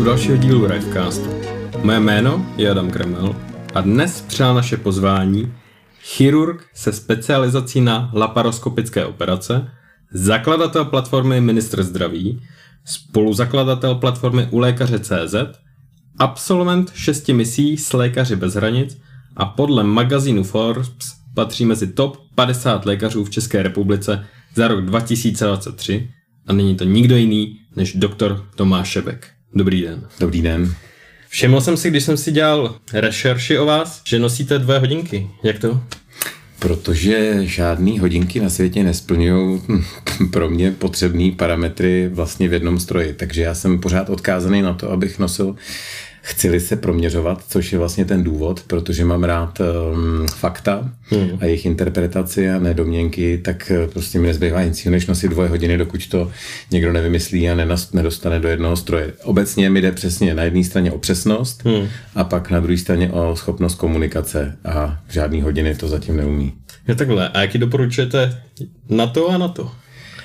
U dalšího dílu Rivecastu. Moje jméno je Adam Kremel a dnes přijal naše pozvání chirurg se specializací na laparoskopické operace, zakladatel platformy Ministr zdraví, spoluzakladatel platformy u lékaře CZ, absolvent šesti misí s lékaři bez hranic a podle magazínu Forbes patří mezi top 50 lékařů v České republice za rok 2023 a není to nikdo jiný než doktor Tomáš Šebek. Dobrý den. Dobrý den. Všiml jsem si, když jsem si dělal rešerši o vás, že nosíte dvě hodinky. Jak to? Protože žádný hodinky na světě nesplňují hm, pro mě potřebné parametry vlastně v jednom stroji. Takže já jsem pořád odkázaný na to, abych nosil chci se proměřovat, což je vlastně ten důvod, protože mám rád um, fakta hmm. a jejich interpretaci a nedomněnky, tak eh, prostě mi nezbývá nic než nosit dvoje hodiny, dokud to někdo nevymyslí a nedostane do jednoho stroje. Obecně mi jde přesně na jedné straně o přesnost hmm. a pak na druhé straně o schopnost komunikace a žádný hodiny to zatím neumí. Je takhle. A jaký doporučujete na to a na to?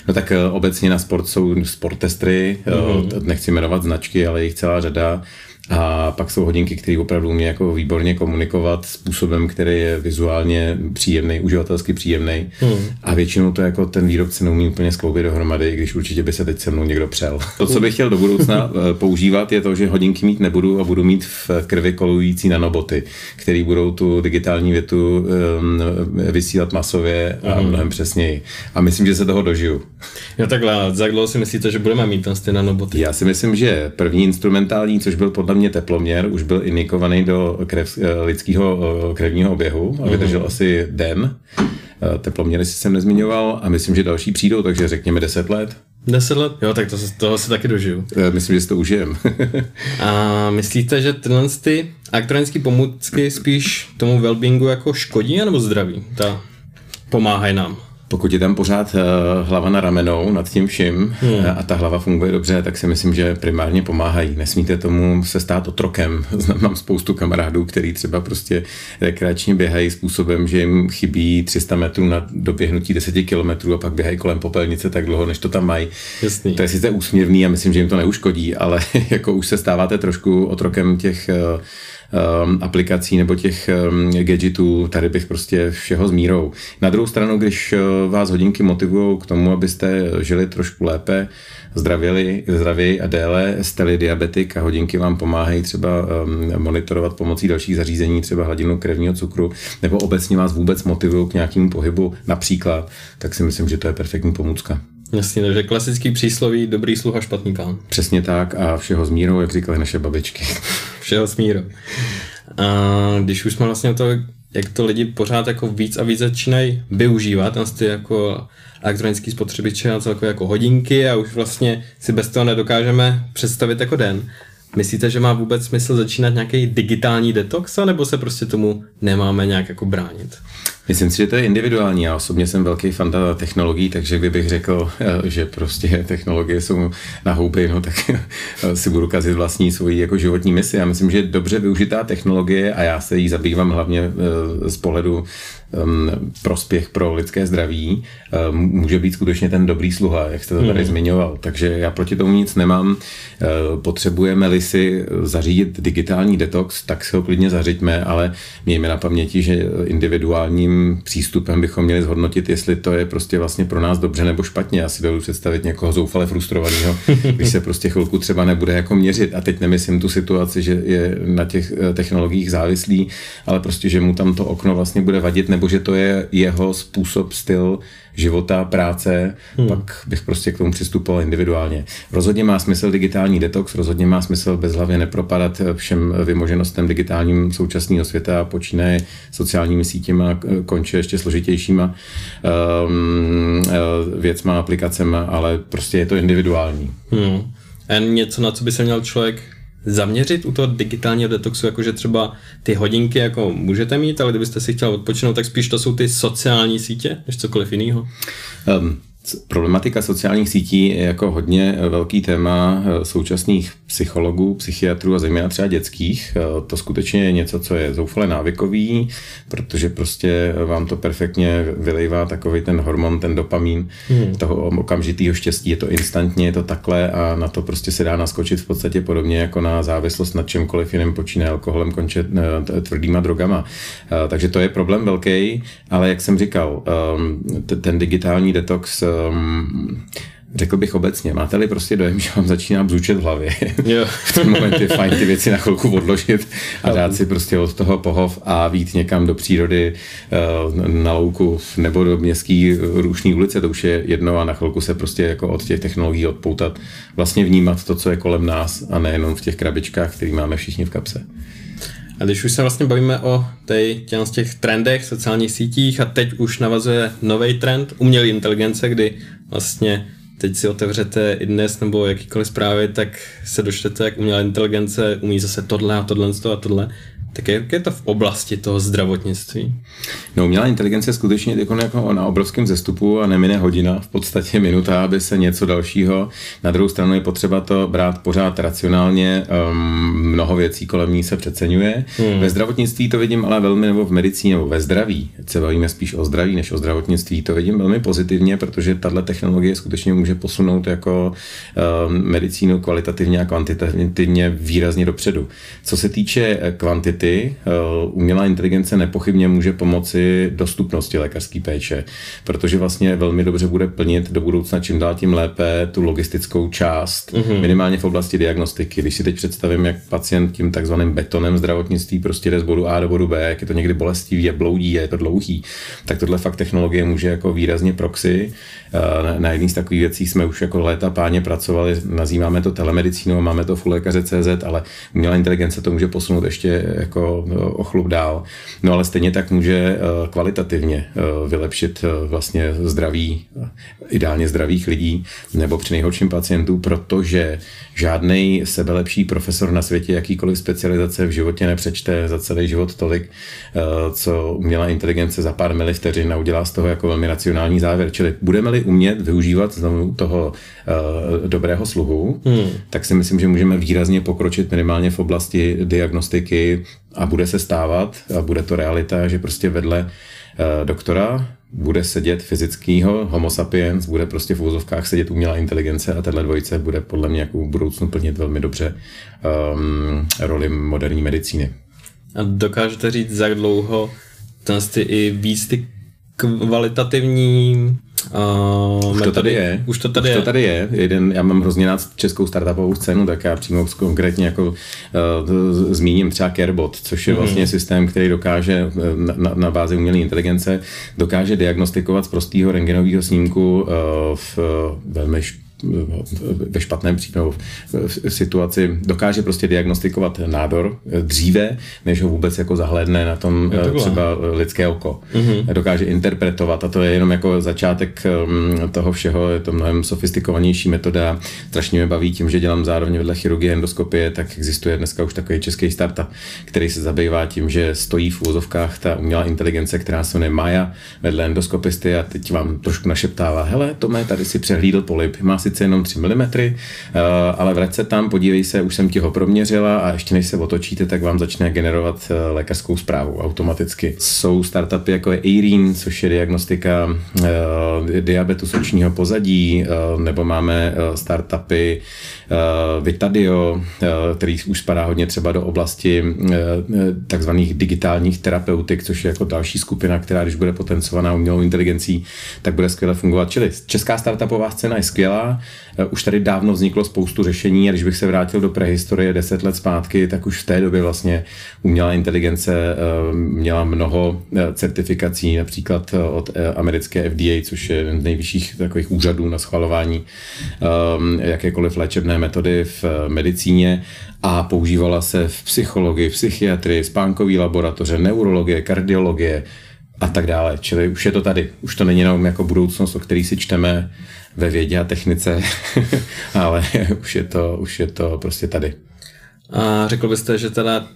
No tak eh, obecně na sport jsou sportestry, mm-hmm. nechci jmenovat značky, ale jich celá řada. A pak jsou hodinky, které opravdu umí jako výborně komunikovat způsobem, který je vizuálně příjemný, uživatelsky příjemný. Hmm. A většinou to jako ten výrobce neumí úplně skloubit dohromady, i když určitě by se teď se mnou někdo přel. To, co bych chtěl do budoucna eh, používat, je to, že hodinky mít nebudu a budu mít v krvi kolující nanoboty, které budou tu digitální větu um, vysílat masově a hmm. mnohem přesněji. A myslím, že se toho dožiju. Jo takhle, za dlouho si myslíte, že budeme mít ty nanoboty? Já si myslím, že první instrumentální, což byl podle mě teploměr, už byl inikovaný do krev, eh, lidského eh, krevního oběhu a vydržel mm. asi den. Eh, teploměry si jsem nezmiňoval a myslím, že další přijdou, takže řekněme 10 let. 10 let? Jo, tak to, toho se taky dožiju. Myslím, že si to užijem. a myslíte, že tyhle ty elektronické pomůcky spíš tomu wellbeingu jako škodí nebo zdraví? Ta pomáhají nám. Pokud je tam pořád uh, hlava na ramenou nad tím vším hmm. uh, a ta hlava funguje dobře, tak si myslím, že primárně pomáhají. Nesmíte tomu se stát otrokem. Znám mám spoustu kamarádů, který třeba prostě rekreačně běhají způsobem, že jim chybí 300 metrů na doběhnutí 10 kilometrů a pak běhají kolem popelnice tak dlouho, než to tam mají. Jasný. To je sice úsměvný a myslím, že jim to neuškodí, ale jako už se stáváte trošku otrokem těch uh, um, aplikací nebo těch um, gadgetů, tady bych prostě všeho s mírou. Na druhou stranu, když uh, vás hodinky motivují k tomu, abyste žili trošku lépe, zdravěli, zdravěji a déle, jste diabetik a hodinky vám pomáhají třeba um, monitorovat pomocí dalších zařízení, třeba hladinu krevního cukru, nebo obecně vás vůbec motivují k nějakému pohybu například, tak si myslím, že to je perfektní pomůcka. Jasně, takže klasický přísloví dobrý sluha, špatný pán. Přesně tak a všeho s mírou, jak říkali naše babičky. všeho s mírou. A když už jsme vlastně to, jak to lidi pořád jako víc a víc začínají využívat, tam ty jako elektronický spotřebiče a celkově jako hodinky a už vlastně si bez toho nedokážeme představit jako den. Myslíte, že má vůbec smysl začínat nějaký digitální detox, nebo se prostě tomu nemáme nějak jako bránit? Myslím si, že to je individuální. Já osobně jsem velký fan technologií, takže kdybych řekl, eh, že prostě technologie jsou na houby, no tak eh, si budu kazit vlastní svoji jako životní misi. Já myslím, že dobře využitá technologie a já se jí zabývám hlavně eh, z pohledu prospěch pro lidské zdraví, um, může být skutečně ten dobrý sluha, jak jste to tady mm. zmiňoval. Takže já proti tomu nic nemám. Uh, potřebujeme-li si zařídit digitální detox, tak si ho klidně zařiďme, ale mějme na paměti, že individuálním přístupem bychom měli zhodnotit, jestli to je prostě vlastně pro nás dobře nebo špatně. Já si dovedu představit někoho zoufale frustrovaného, když se prostě chvilku třeba nebude jako měřit. A teď nemyslím tu situaci, že je na těch eh, technologiích závislý, ale prostě, že mu tam to okno vlastně bude vadit nebo že to je jeho způsob, styl života, práce, hmm. pak bych prostě k tomu přistupoval individuálně. Rozhodně má smysl digitální detox, rozhodně má smysl bezhlavě nepropadat všem vymoženostem digitálním současného světa, počínaje sociálními sítěmi a konče ještě složitějšíma um, věcma, aplikacemi, ale prostě je to individuální. Hmm. A něco, na co by se měl člověk zaměřit u toho digitálního detoxu, jakože třeba ty hodinky jako můžete mít, ale kdybyste si chtěl odpočinout, tak spíš to jsou ty sociální sítě, než cokoliv jiného? Um, Problematika sociálních sítí je jako hodně velký téma eh, současných psychologů, psychiatrů a zejména třeba dětských. Eh, to skutečně je něco, co je zoufale návykový, protože prostě vám to perfektně vylejvá takový ten hormon, ten dopamin hmm. toho okamžitého štěstí. Je to instantně, je to takhle a na to prostě se dá naskočit v podstatě podobně jako na závislost na čemkoliv jiném počíná alkoholem, konče eh, tvrdýma drogama. Takže to je problém velký, ale jak jsem říkal, ehm, ten digitální detox um, řekl bych obecně, máte-li prostě dojem, že vám začíná bzučet v hlavě, jo. v ten moment je fajn ty věci na chvilku odložit a dát si prostě od toho pohov a vít někam do přírody uh, na louku nebo do městský rušní ulice, to už je jedno a na chvilku se prostě jako od těch technologií odpoutat, vlastně vnímat to, co je kolem nás a nejenom v těch krabičkách, které máme všichni v kapse. A když už se vlastně bavíme o těch, těch trendech, sociálních sítích a teď už navazuje nový trend umělé inteligence, kdy vlastně teď si otevřete i dnes nebo jakýkoliv zprávy, tak se dočtete, jak umělá inteligence umí zase tohle a tohle a tohle. Tak jak je to v oblasti toho zdravotnictví? No, umělá inteligence je skutečně jako, jako na obrovském zestupu a nemine hodina, v podstatě minuta, aby se něco dalšího. Na druhou stranu je potřeba to brát pořád racionálně, um, mnoho věcí kolem ní se přeceňuje. Hmm. Ve zdravotnictví to vidím ale velmi, nebo v medicíně, nebo ve zdraví, se bavíme spíš o zdraví než o zdravotnictví, to vidím velmi pozitivně, protože tahle technologie skutečně může posunout jako um, medicínu kvalitativně a kvantitativně výrazně dopředu. Co se týče kvantity, ty, eh, umělá inteligence nepochybně může pomoci dostupnosti lékařské péče, protože vlastně velmi dobře bude plnit do budoucna čím dál tím lépe tu logistickou část, mm-hmm. minimálně v oblasti diagnostiky. Když si teď představím, jak pacient tím takzvaným betonem zdravotnictví prostě jde z bodu A do bodu B, jak je to někdy bolestivý, je bloudí, je to dlouhý, tak tohle fakt technologie může jako výrazně proxy. Eh, na, jedné z takových věcí jsme už jako léta páně pracovali, nazýváme to telemedicínou, máme to full lékaře CZ, ale umělá inteligence to může posunout ještě jako jako eh, o chlup dál. No ale stejně tak může eh, kvalitativně eh, vylepšit vlastně zdraví, ideálně zdravých lidí nebo při nejhorším pacientů, protože žádný sebelepší profesor na světě jakýkoliv specializace v životě nepřečte za celý život tolik, co umělá inteligence za pár mili vteřin a udělá z toho jako velmi racionální závěr. Čili budeme-li umět využívat znovu toho dobrého sluhu, hmm. tak si myslím, že můžeme výrazně pokročit minimálně v oblasti diagnostiky a bude se stávat, a bude to realita, že prostě vedle uh, doktora bude sedět fyzickýho homo sapiens, bude prostě v úzovkách sedět umělá inteligence a tahle dvojice bude podle mě jako v budoucnu plnit velmi dobře um, roli moderní medicíny. A dokážete říct, za dlouho ty i víc ty kvalitativní Uh, už to tady je. Už to tady, už je. to tady je. Jeden, já mám hrozně rád českou startupovou scénu, tak já přímo konkrétně jako uh, zmíním třeba Carebot, což je mm-hmm. vlastně systém, který dokáže na, na bázi umělé inteligence dokáže diagnostikovat z prostého rengenového snímku uh, v uh, velmi ve špatném případu v situaci dokáže prostě diagnostikovat nádor dříve, než ho vůbec jako zahledne na tom eh, třeba lidské oko. Mm-hmm. Dokáže interpretovat a to je jenom jako začátek mm, toho všeho, je to mnohem sofistikovanější metoda. Strašně mě baví tím, že dělám zároveň vedle chirurgie endoskopie, tak existuje dneska už takový český startup, který se zabývá tím, že stojí v úzovkách ta umělá inteligence, která se jmenuje Maja vedle endoskopisty a teď vám trošku našeptává, hele, Tome, tady si přehlídl polip, má sice jenom 3 mm, eh, ale vrať se tam, podívej se, už jsem ti ho proměřila a ještě než se otočíte, tak vám začne generovat eh, lékařskou zprávu automaticky. Jsou startupy jako je Eirin, což je diagnostika eh, diabetu sočního pozadí, nebo máme startupy Vitadio, který už spadá hodně třeba do oblasti takzvaných digitálních terapeutik, což je jako další skupina, která když bude potencovaná umělou inteligencí, tak bude skvěle fungovat. Čili česká startupová scéna je skvělá, Eh, už tady dávno vzniklo spoustu řešení a když bych se vrátil do prehistorie deset let zpátky, tak už v té době vlastně umělá inteligence eh, měla mnoho eh, certifikací, například od americké FDA, což je jeden z nejvyšších takových úřadů na schvalování jakékoliv léčebné metody v medicíně a používala se v psychologii, psychiatrii, spánkové laboratoře, neurologie, kardiologie a tak dále. Čili už je to tady. Už to není jenom jako budoucnost, o který si čteme ve vědě a technice, ale už je, to, už je to prostě tady. A řekl byste, že teda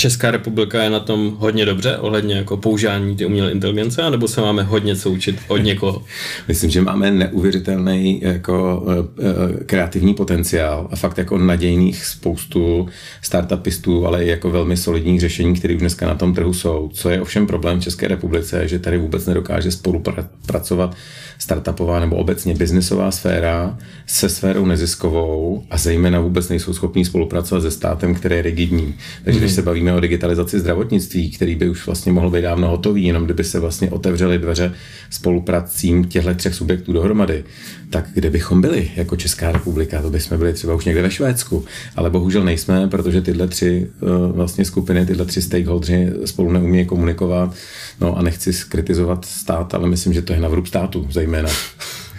Česká republika je na tom hodně dobře ohledně jako používání ty umělé inteligence, anebo se máme hodně co učit od někoho? Myslím, že máme neuvěřitelný jako uh, kreativní potenciál a fakt jako nadějných spoustu startupistů, ale i jako velmi solidních řešení, které už dneska na tom trhu jsou. Co je ovšem problém v České republice, že tady vůbec nedokáže spolupracovat startupová nebo obecně biznesová sféra se sférou neziskovou a zejména vůbec nejsou schopní spolupracovat se státem, který je rigidní. Takže mm-hmm. když se bavíme o digitalizaci zdravotnictví, který by už vlastně mohl být dávno hotový, jenom kdyby se vlastně otevřely dveře spolupracím těchto třech subjektů dohromady, tak kde bychom byli jako Česká republika? To bychom byli třeba už někde ve Švédsku, ale bohužel nejsme, protože tyhle tři eh, vlastně skupiny, tyhle tři stakeholdři spolu neumějí komunikovat. No a nechci skritizovat stát, ale myslím, že to je na vrub státu zejména.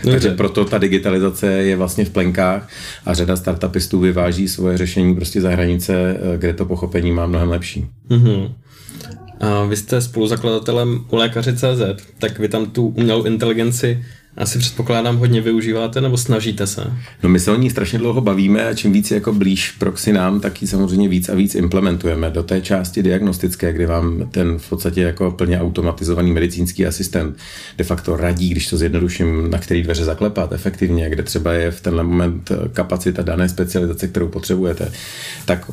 No, Takže proto ta digitalizace je vlastně v plenkách a řada startupistů vyváží svoje řešení prostě za hranice, eh, kde to pochopení má mnohem lepší. Mm-hmm. A vy jste spoluzakladatelem u lékaři.cz, tak vy tam tu umělou inteligenci asi předpokládám hodně využíváte nebo snažíte se? No my se o ní strašně dlouho bavíme a čím víc jako blíž proxy nám, tak ji samozřejmě víc a víc implementujeme do té části diagnostické, kdy vám ten v podstatě jako plně automatizovaný medicínský asistent de facto radí, když to zjednoduším, na který dveře zaklepat efektivně, kde třeba je v tenhle moment kapacita dané specializace, kterou potřebujete, tak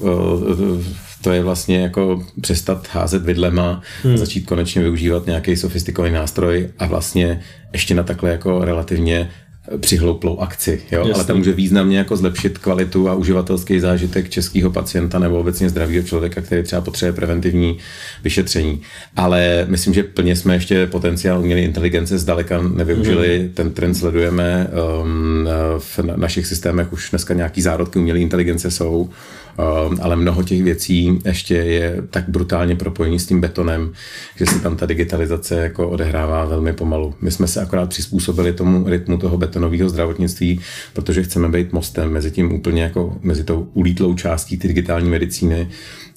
to je vlastně jako přestat házet vidlema hmm. a začít konečně využívat nějaký sofistikovaný nástroj a vlastně ještě na takhle jako relativně přihlouplou akci, jo? ale ta může významně jako zlepšit kvalitu a uživatelský zážitek českého pacienta nebo obecně zdravého člověka, který třeba potřebuje preventivní vyšetření. Ale myslím, že plně jsme ještě potenciál umělé inteligence zdaleka nevyužili. Mm. Ten trend sledujeme. Um, v našich systémech už dneska nějaký zárodky umělé inteligence jsou. Ehm, ale mnoho těch věcí ještě je tak brutálně propojení s tím betonem, že se tam ta digitalizace jako odehrává velmi pomalu. My jsme se akorát přizpůsobili tomu rytmu toho betonového zdravotnictví, protože chceme být mostem mezi tím úplně jako mezi tou ulítlou částí ty digitální medicíny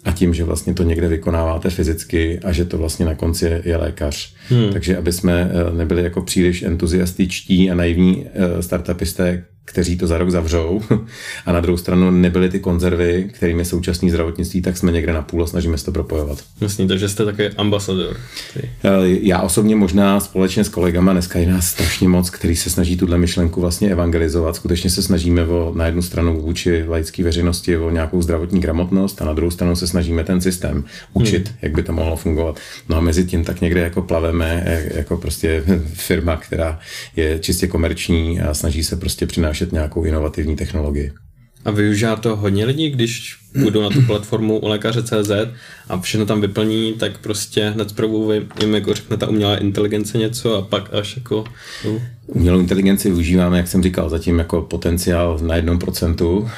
a tím, že vlastně to někde vykonáváte fyzicky a že to vlastně na konci je, je lékař. Hmm. Takže aby jsme eh, nebyli jako příliš entuziastičtí a naivní eh, startupisté, kteří to za rok zavřou. A na druhou stranu nebyly ty konzervy, kterými je současný zdravotnictví, tak jsme někde na půl a snažíme se to propojovat. Jasně, takže jste také ambasador. Eh, já osobně možná společně s kolegama, dneska je nás strašně moc, který se snaží tuhle myšlenku vlastně evangelizovat. Skutečně se snažíme o, na jednu stranu vůči laické veřejnosti o nějakou zdravotní gramotnost a na druhou stranu se snažíme ten systém učit, hmm. jak by to mohlo fungovat. No a mezi tím tak někde jako plaveme, eh, jako prostě firma, která je čistě komerční a snaží se prostě přinášet nějakou inovativní technologii. A využívá to hodně lidí, když půjdu na tu platformu u lékaře.cz a všechno tam vyplní, tak prostě hned zprvu jim jako řekne ta umělá inteligence něco a pak až jako... No. Umělou inteligenci využíváme, jak jsem říkal, zatím jako potenciál na jednom procentu,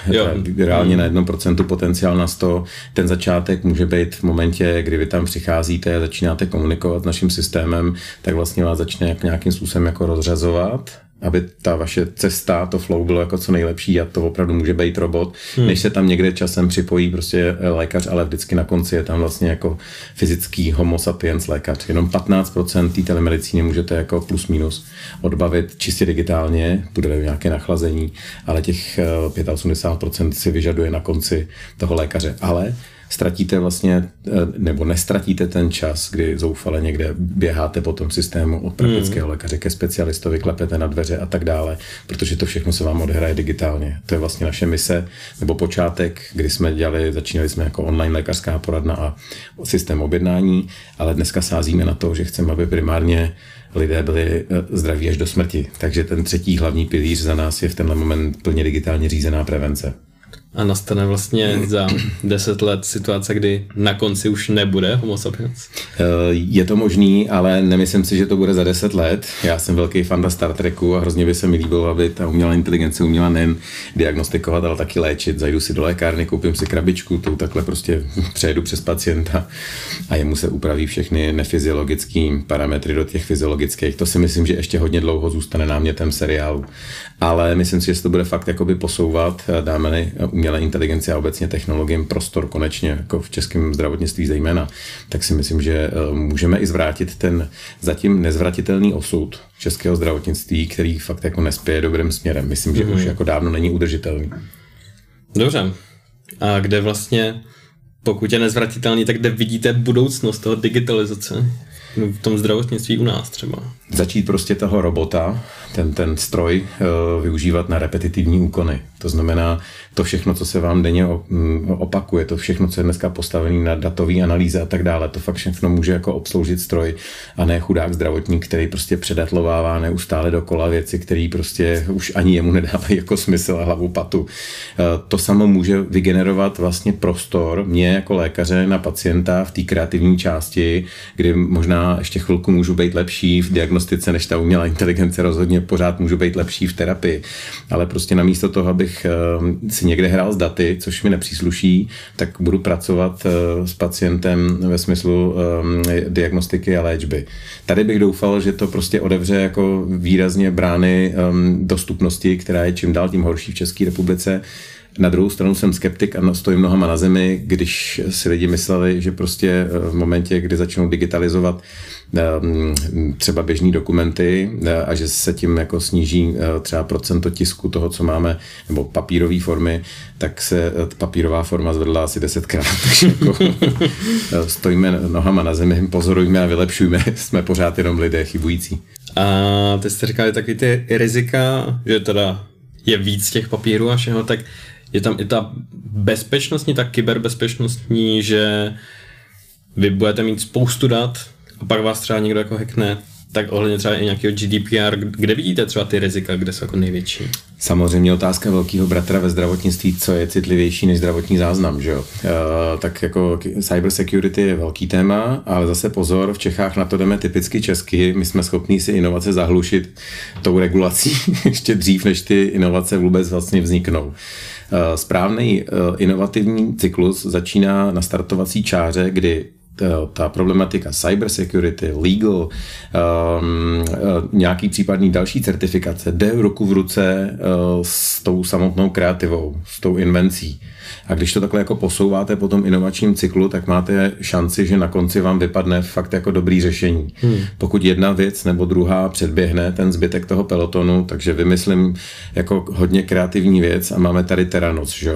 reálně na jednom procentu potenciál na 100. Ten začátek může být v momentě, kdy vy tam přicházíte a začínáte komunikovat s naším systémem, tak vlastně vás začne jak nějakým způsobem jako rozřazovat aby ta vaše cesta, to flow bylo jako co nejlepší a to opravdu může být robot, hmm. než se tam někde časem připojí prostě lékař, ale vždycky na konci je tam vlastně jako fyzický homo sapiens lékař. Jenom 15% té telemedicíny můžete jako plus minus odbavit čistě digitálně, bude nějaké nachlazení, ale těch 85% eh, si vyžaduje na konci toho lékaře. Ale ztratíte vlastně, eh, nebo nestratíte ten čas, kdy zoufale někde běháte po tom systému od praktického mm. lékaře ke specialistovi, klepete na dveře a tak dále, protože to všechno se vám odehraje digitálně. To je vlastně naše mise, nebo počátek, kdy jsme dělali, začínali jsme jako online lékařská poradna a systém objednání, ale dneska sázíme na to, že chceme, aby primárně lidé byli eh, zdraví až do smrti. Takže ten třetí hlavní pilíř za nás je v tenhle moment plně digitálně řízená prevence a nastane vlastně za deset let situace, kdy na konci už nebude homo sapiens? Eh, je to možný, ale nemyslím si, že to bude za deset let. Já jsem velký fanda Star Treku a hrozně by se mi líbilo, aby ta umělá inteligence uměla nejen diagnostikovat, ale taky léčit. Zajdu si do lékárny, koupím si krabičku, tu takhle prostě přejedu přes pacienta a jemu se upraví všechny nefyziologické parametry do těch fyziologických. To si myslím, že ještě hodně dlouho zůstane námětem seriálu. Ale myslím si, že se to bude fakt jakoby posouvat. Dáme umělé inteligenci a obecně technologiím prostor konečně, jako v českém zdravotnictví zejména, tak si myslím, že eh, můžeme i zvrátit ten zatím nezvratitelný osud českého zdravotnictví, který fakt jako nespěje dobrým směrem. Myslím, že mm-hmm. už jako dávno není udržitelný. Dobře. A kde vlastně pokud je nezvratitelný, tak kde vidíte budoucnost toho digitalizace? v tom zdravotnictví u nás třeba. Začít prostě toho robota, ten, ten stroj uh, využívat na repetitivní úkony. To znamená, to všechno, co se vám denně mm, opakuje, to všechno, co je dneska postavené na datové analýze a tak dále, to fakt všechno může jako obsloužit stroj a ne chudák zdravotník, který prostě předatlovává neustále dokola věci, které prostě už ani jemu nedávají jako smysl a hlavu patu. Eh, to samo může vygenerovat vlastně prostor mě jako lékaře na pacienta v té kreativní části, kdy možná ještě chvilku můžu být lepší v diagnostice než ta umělá inteligence, rozhodně pořád můžu být lepší v terapii, ale prostě namísto toho, abych eh, si někde hrál s daty, což mi nepřísluší, tak budu pracovat uh, s pacientem ve smyslu um, diagnostiky a léčby. Tady bych doufal, že to prostě odevře jako výrazně brány um, dostupnosti, která je čím dál tím horší v České republice. Na druhou stranu jsem skeptik a stojím nohama na zemi, když si lidi mysleli, že prostě eh, v momentě, kdy začnou digitalizovat Ehm, třeba běžní dokumenty eh, a že se tím jako sníží eh, třeba procento tisku toho, co máme, nebo papírové formy, tak se eh, papírová forma zvedla asi desetkrát. Takže jako stojíme nohama na zemi, pozorujme a vylepšujeme, jsme pořád jenom lidé chybující. A ty jste říkali taky ty rizika, že teda je víc těch papírů a všeho, tak je tam i ta bezpečnostní, ta kyberbezpečnostní, že vy budete mít spoustu dat, a pak vás třeba někdo jako hackne, tak ohledně třeba i nějakého GDPR, kde vidíte třeba ty rizika, kde jsou jako největší? Samozřejmě otázka velkého bratra ve zdravotnictví, co je citlivější než zdravotní záznam, že jo? E, tak jako cyber security je velký téma, ale zase pozor, v Čechách na to jdeme typicky česky, my jsme schopní si inovace zahlušit tou regulací ještě dřív, než ty inovace vůbec vlastně vzniknou. Správný inovativní cyklus začíná na startovací čáře, kdy ta problematika cyber security, legal, um, uh, nějaký případný další certifikace jde ruku v ruce uh, s tou samotnou kreativou, s tou invencí. A když to takhle jako posouváte po tom inovačním cyklu, tak máte šanci, že na konci vám vypadne fakt jako dobrý řešení. Hmm. Pokud jedna věc nebo druhá předběhne ten zbytek toho pelotonu, takže vymyslím jako hodně kreativní věc a máme tady Teranoc, že?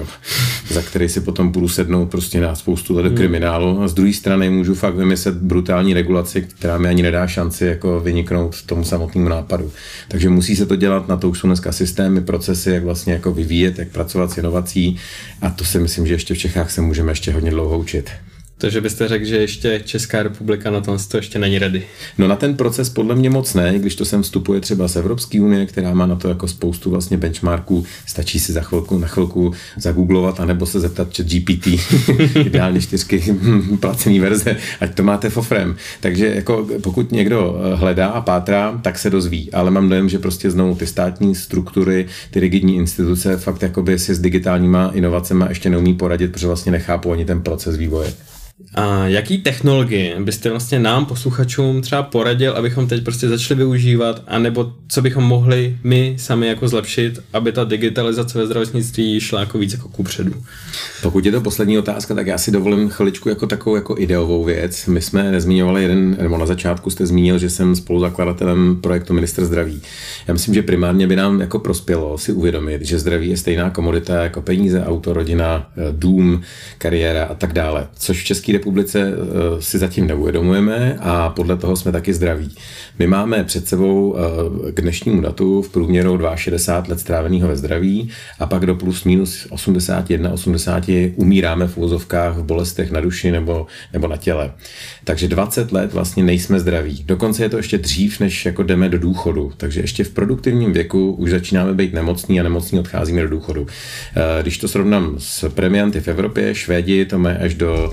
za který si potom budu sednout prostě na spoustu let do hmm. kriminálu a z druhé strany můžu fakt vymyslet brutální regulaci, která mi ani nedá šanci jako vyniknout tomu samotnému nápadu. Takže musí se to dělat, na to už jsou dneska systémy, procesy, jak vlastně jako vyvíjet, jak pracovat s inovací a to si myslím, že ještě v Čechách se můžeme ještě hodně dlouho učit. Takže byste řekl, že ještě Česká republika na tom to ještě není ready. No na ten proces podle mě moc ne, když to sem vstupuje třeba z Evropské unie, která má na to jako spoustu vlastně benchmarků, stačí si za chvilku na chvilku zagooglovat anebo se zeptat chat GPT, ideálně čtyřky placený verze, ať to máte fofrem. Takže jako pokud někdo eh, hledá a pátrá, tak se dozví, ale mám dojem, že prostě znovu ty státní struktury, ty rigidní instituce fakt jakoby si s digitálníma inovacemi ještě neumí poradit, protože vlastně nechápou ani ten proces vývoje. A jaký technologie byste vlastně nám, posluchačům, třeba poradil, abychom teď prostě začali využívat, anebo co bychom mohli my sami jako zlepšit, aby ta digitalizace ve zdravotnictví šla jako víc jako kupředu? Pokud je to poslední otázka, tak já si dovolím chviličku jako takovou jako ideovou věc. My jsme nezmiňovali jeden, nebo na začátku jste zmínil, že jsem spoluzakladatelem projektu Minister zdraví. Já myslím, že primárně by nám jako prospělo si uvědomit, že zdraví je stejná komodita jako peníze, auto, rodina, dům, kariéra a tak dále, což v České České republice eh, si zatím neuvědomujeme a podle toho jsme taky zdraví. My máme před sebou eh, k dnešnímu datu v průměru 62 let stráveného ve zdraví a pak do plus minus 81, 80 umíráme v úzovkách v bolestech na duši nebo, nebo na těle. Takže 20 let vlastně nejsme zdraví. Dokonce je to ještě dřív, než jako jdeme do důchodu. Takže ještě v produktivním věku už začínáme být nemocní a nemocní odcházíme do důchodu. Eh, když to srovnám s premianty v Evropě, Švédi to mají až do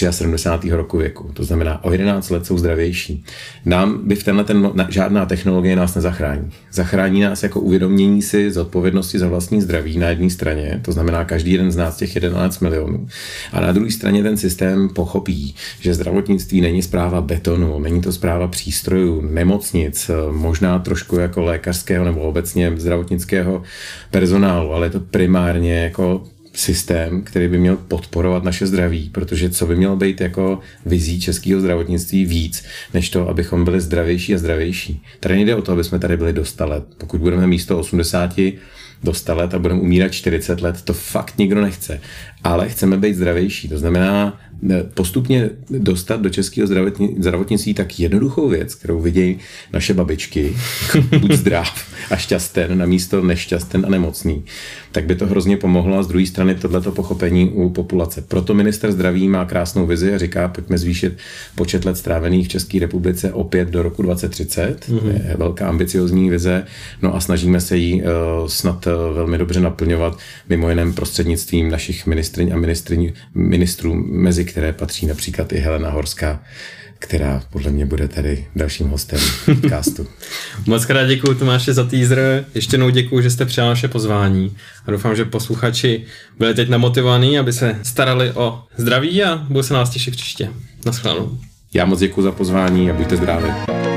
73. roku věku. To znamená, o 11 let jsou zdravější. Nám by v tenhle ten, žádná technologie nás nezachrání. Zachrání nás jako uvědomění si z odpovědnosti za vlastní zdraví na jedné straně, to znamená každý jeden z nás těch 11 milionů. A na druhé straně ten systém pochopí, že zdravotnictví není zpráva betonu, není to zpráva přístrojů, nemocnic, možná trošku jako lékařského nebo obecně zdravotnického personálu, ale je to primárně jako systém, který by měl podporovat naše zdraví, protože co by mělo být jako vizí českého zdravotnictví víc, než to, abychom byli zdravější a zdravější. Tady nejde o to, aby jsme tady byli do let. Pokud budeme místo 80 do 100 let a budeme umírat 40 let, to fakt nikdo nechce. Ale chceme být zdravější. To znamená postupně dostat do českého zdravotnictví tak jednoduchou věc, kterou vidějí naše babičky, buď zdrav a šťasten na místo nešťasten a nemocný, tak by to hrozně pomohlo a z druhé strany tohleto pochopení u populace. Proto minister zdraví má krásnou vizi a říká, pojďme zvýšit počet let strávených v České republice opět do roku 2030. Mm-hmm. Je velká ambiciozní vize, no a snažíme se ji uh, snad uh, velmi dobře naplňovat, mimo jiném prostřednictvím našich ministryň a ministrů, mezi které patří například i Helena Horská, která podle mě bude tady dalším hostem podcastu. Moc krát děkuji Tomáši za teaser, ještě jednou děkuji, že jste přijal naše pozvání a doufám, že posluchači byli teď namotivovaní, aby se starali o zdraví a budu se nás těšit příště. Naschledanou. Já moc děkuji za pozvání a buďte zdraví.